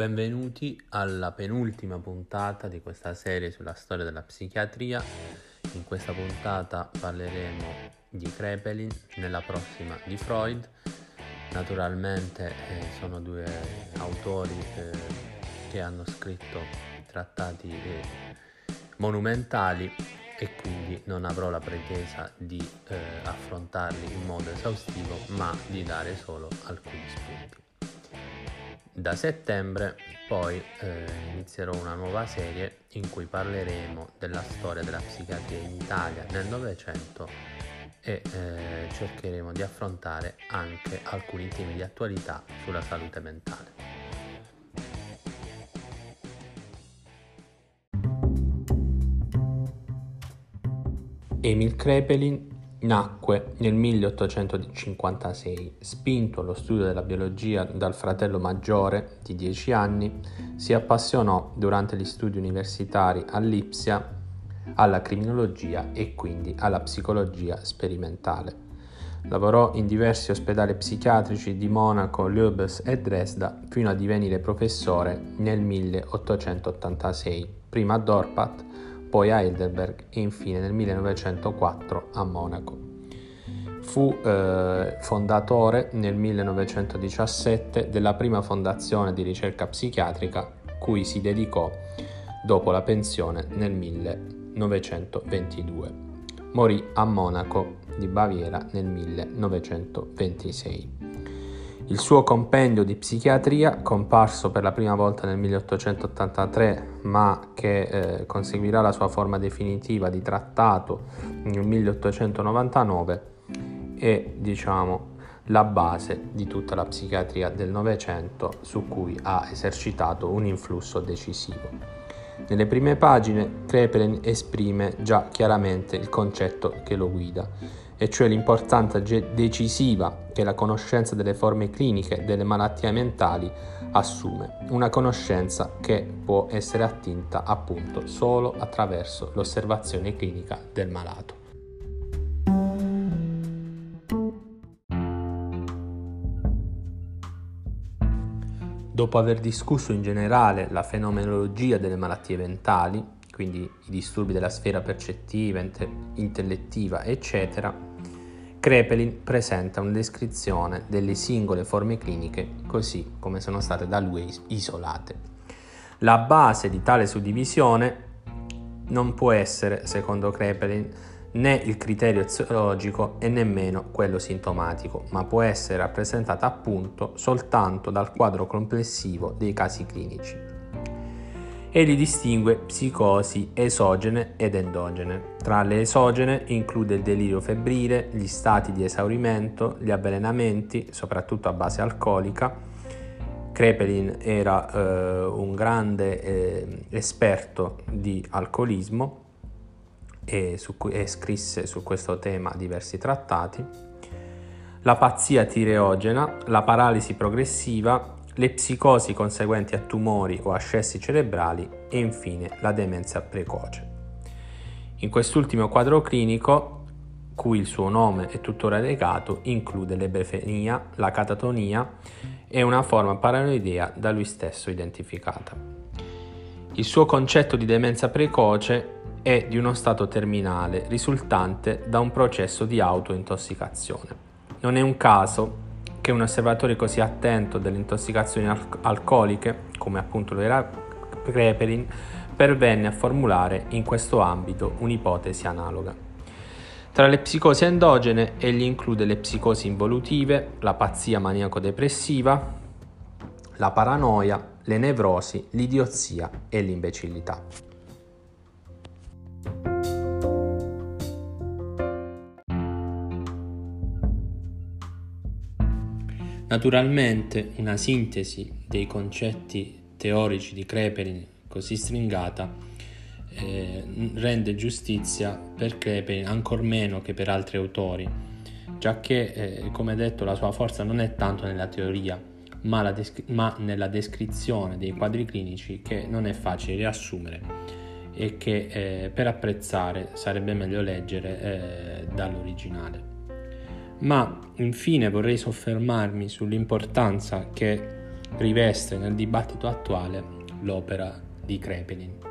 Benvenuti alla penultima puntata di questa serie sulla storia della psichiatria. In questa puntata parleremo di Krepelin, nella prossima di Freud. Naturalmente eh, sono due autori eh, che hanno scritto trattati eh, monumentali e quindi non avrò la pretesa di eh, affrontarli in modo esaustivo, ma di dare solo alcuni spunti. Da settembre poi eh, inizierò una nuova serie in cui parleremo della storia della psichiatria in Italia nel Novecento e eh, cercheremo di affrontare anche alcuni temi di attualità sulla salute mentale. Emil Krepelin Nacque nel 1856, spinto allo studio della biologia dal fratello maggiore di 10 anni, si appassionò durante gli studi universitari a Lipsia alla criminologia e quindi alla psicologia sperimentale. Lavorò in diversi ospedali psichiatrici di Monaco, Lübes e Dresda fino a divenire professore nel 1886, prima a Dorpat poi a Heidelberg e infine nel 1904 a Monaco. Fu eh, fondatore nel 1917 della prima fondazione di ricerca psichiatrica cui si dedicò dopo la pensione nel 1922. Morì a Monaco di Baviera nel 1926. Il suo compendio di psichiatria, comparso per la prima volta nel 1883, ma che eh, conseguirà la sua forma definitiva di trattato nel 1899, è diciamo la base di tutta la psichiatria del Novecento su cui ha esercitato un influsso decisivo. Nelle prime pagine Krepelin esprime già chiaramente il concetto che lo guida e cioè l'importanza decisiva che la conoscenza delle forme cliniche delle malattie mentali assume, una conoscenza che può essere attinta appunto solo attraverso l'osservazione clinica del malato. Dopo aver discusso in generale la fenomenologia delle malattie mentali, quindi i disturbi della sfera percettiva, intellettiva, eccetera, Krepelin presenta una descrizione delle singole forme cliniche così come sono state da lui isolate. La base di tale suddivisione non può essere, secondo Krepelin, né il criterio eziologico e nemmeno quello sintomatico, ma può essere rappresentata appunto soltanto dal quadro complessivo dei casi clinici. Egli distingue psicosi esogene ed endogene. Tra le esogene include il delirio febbrile, gli stati di esaurimento, gli avvelenamenti, soprattutto a base alcolica. Krepelin era eh, un grande eh, esperto di alcolismo e, cui, e scrisse su questo tema diversi trattati. La pazzia tireogena, la paralisi progressiva le psicosi conseguenti a tumori o ascessi cerebrali e infine la demenza precoce. In quest'ultimo quadro clinico, cui il suo nome è tuttora legato, include l'ebefenia, la catatonia e una forma paranoidea da lui stesso identificata. Il suo concetto di demenza precoce è di uno stato terminale risultante da un processo di autointossicazione. Non è un caso che un osservatore così attento delle intossicazioni al- alcoliche, come appunto lo era Krepelin, pervenne a formulare in questo ambito un'ipotesi analoga. Tra le psicosi endogene egli include le psicosi involutive, la pazzia maniaco-depressiva, la paranoia, le nevrosi, l'idiozia e l'imbecillità. Naturalmente una sintesi dei concetti teorici di Krepelin così stringata eh, rende giustizia per Krepelin ancor meno che per altri autori, giacché eh, come detto la sua forza non è tanto nella teoria, ma, descri- ma, nella descrizione dei quadri clinici che non è facile riassumere e che eh, per apprezzare sarebbe meglio leggere eh, dall'originale. Ma infine vorrei soffermarmi sull'importanza che riveste nel dibattito attuale l'opera di Krepelin.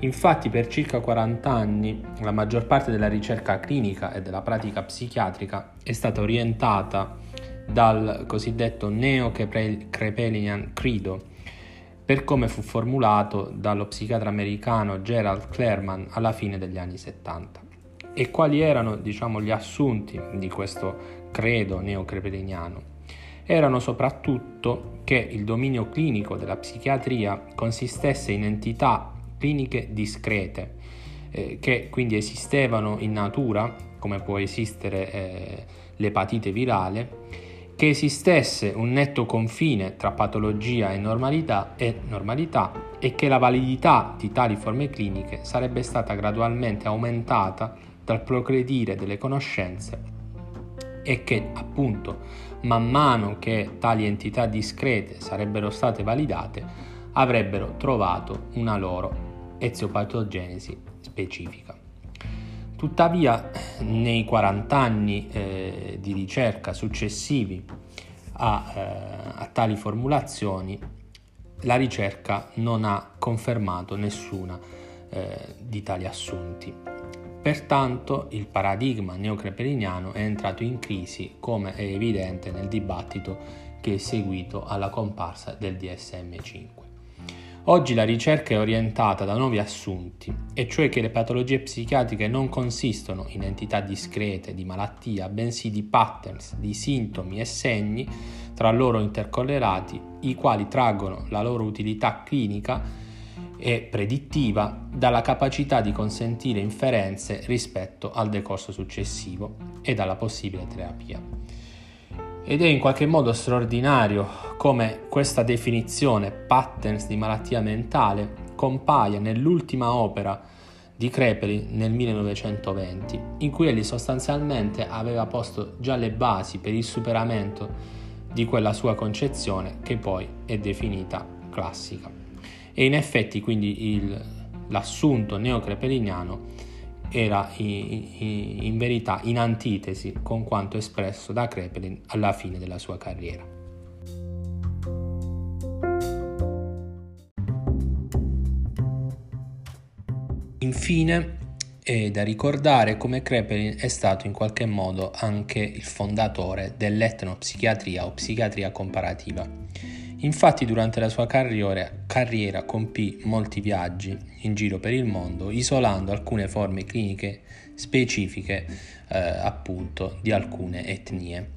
Infatti per circa 40 anni la maggior parte della ricerca clinica e della pratica psichiatrica è stata orientata dal cosiddetto neo-Krepelinian credo, per come fu formulato dallo psichiatra americano Gerald Clarman alla fine degli anni 70. E quali erano diciamo, gli assunti di questo credo neocrepeliniano? Erano soprattutto che il dominio clinico della psichiatria consistesse in entità cliniche discrete, eh, che quindi esistevano in natura, come può esistere eh, l'epatite virale, che esistesse un netto confine tra patologia e normalità, e normalità e che la validità di tali forme cliniche sarebbe stata gradualmente aumentata dal progredire delle conoscenze e che appunto man mano che tali entità discrete sarebbero state validate avrebbero trovato una loro eziopatogenesi specifica. Tuttavia, nei 40 anni eh, di ricerca successivi a, eh, a tali formulazioni, la ricerca non ha confermato nessuna eh, di tali assunti. Pertanto il paradigma neocrepeliniano è entrato in crisi, come è evidente nel dibattito che è seguito alla comparsa del DSM5. Oggi la ricerca è orientata da nuovi assunti, e cioè che le patologie psichiatriche non consistono in entità discrete di malattia, bensì di patterns di sintomi e segni tra loro intercollerati, i quali traggono la loro utilità clinica e predittiva dalla capacità di consentire inferenze rispetto al decorso successivo e dalla possibile terapia. Ed è in qualche modo straordinario come questa definizione patterns di malattia mentale compaia nell'ultima opera di Creperi nel 1920, in cui egli sostanzialmente aveva posto già le basi per il superamento di quella sua concezione che poi è definita classica. E in effetti quindi il, l'assunto neocrepeliniano era in, verità in antitesi con quanto espresso da Krepelin alla fine della sua carriera. Infine è da ricordare come Krepelin è stato in qualche modo anche il fondatore dell'etnopsichiatria o psichiatria comparativa Infatti durante la sua carriera, carriera, compì molti viaggi in giro per il mondo, isolando alcune forme cliniche specifiche eh, appunto di alcune etnie.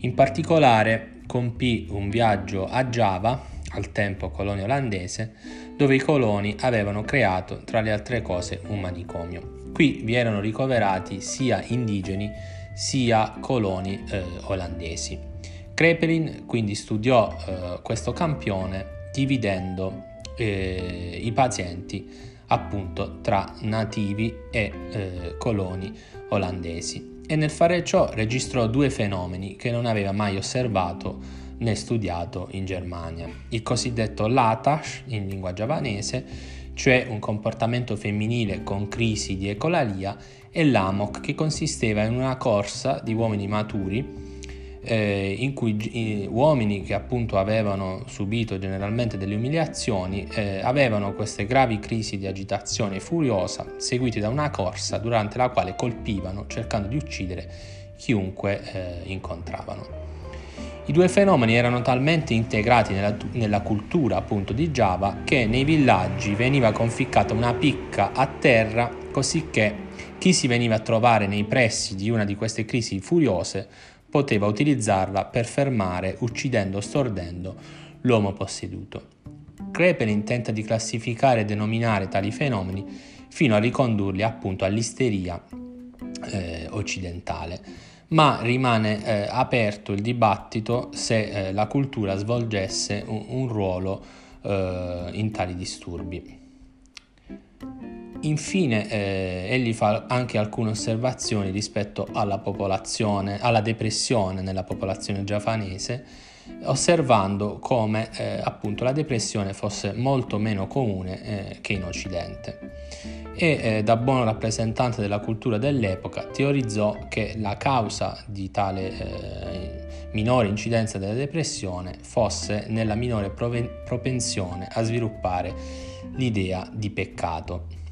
In particolare compì un viaggio a Java, al tempo colonia olandese, dove i coloni avevano creato tra le altre cose un manicomio. Qui vi erano ricoverati sia indigeni sia coloni eh, olandesi. Krepelin quindi studiò eh, questo campione dividendo eh, i pazienti appunto tra nativi e eh, coloni olandesi. E nel fare ciò registrò due fenomeni che non aveva mai osservato né studiato in Germania, il cosiddetto latash in lingua giavanese, cioè un comportamento femminile con crisi di ecolalia, e l'amok che consisteva in una corsa di uomini maturi eh, in cui eh, uomini che appunto avevano subito generalmente delle umiliazioni eh, avevano queste gravi crisi di agitazione furiosa seguite da una corsa durante la quale colpivano cercando di uccidere chiunque eh, incontravano. I due fenomeni erano talmente integrati nella, nella, cultura appunto di Java che nei villaggi veniva conficcata una picca a terra così che chi si veniva a trovare nei pressi di una di queste crisi furiose poteva utilizzarla per fermare, uccidendo o stordendo, l'uomo posseduto. Krepelin tenta di classificare e denominare tali fenomeni fino a ricondurli appunto all'isteria eh, occidentale, ma rimane eh, aperto il dibattito se eh, la cultura svolgesse un, un ruolo eh, in tali disturbi. Infine eh, egli fa anche alcune osservazioni rispetto alla popolazione, alla depressione nella popolazione giapponese, osservando come eh, appunto la depressione fosse molto meno comune eh, che in Occidente. E eh, da buon rappresentante della cultura dell'epoca teorizzò che la causa di tale eh, minore incidenza della depressione fosse nella minore propensione a sviluppare l'idea di peccato.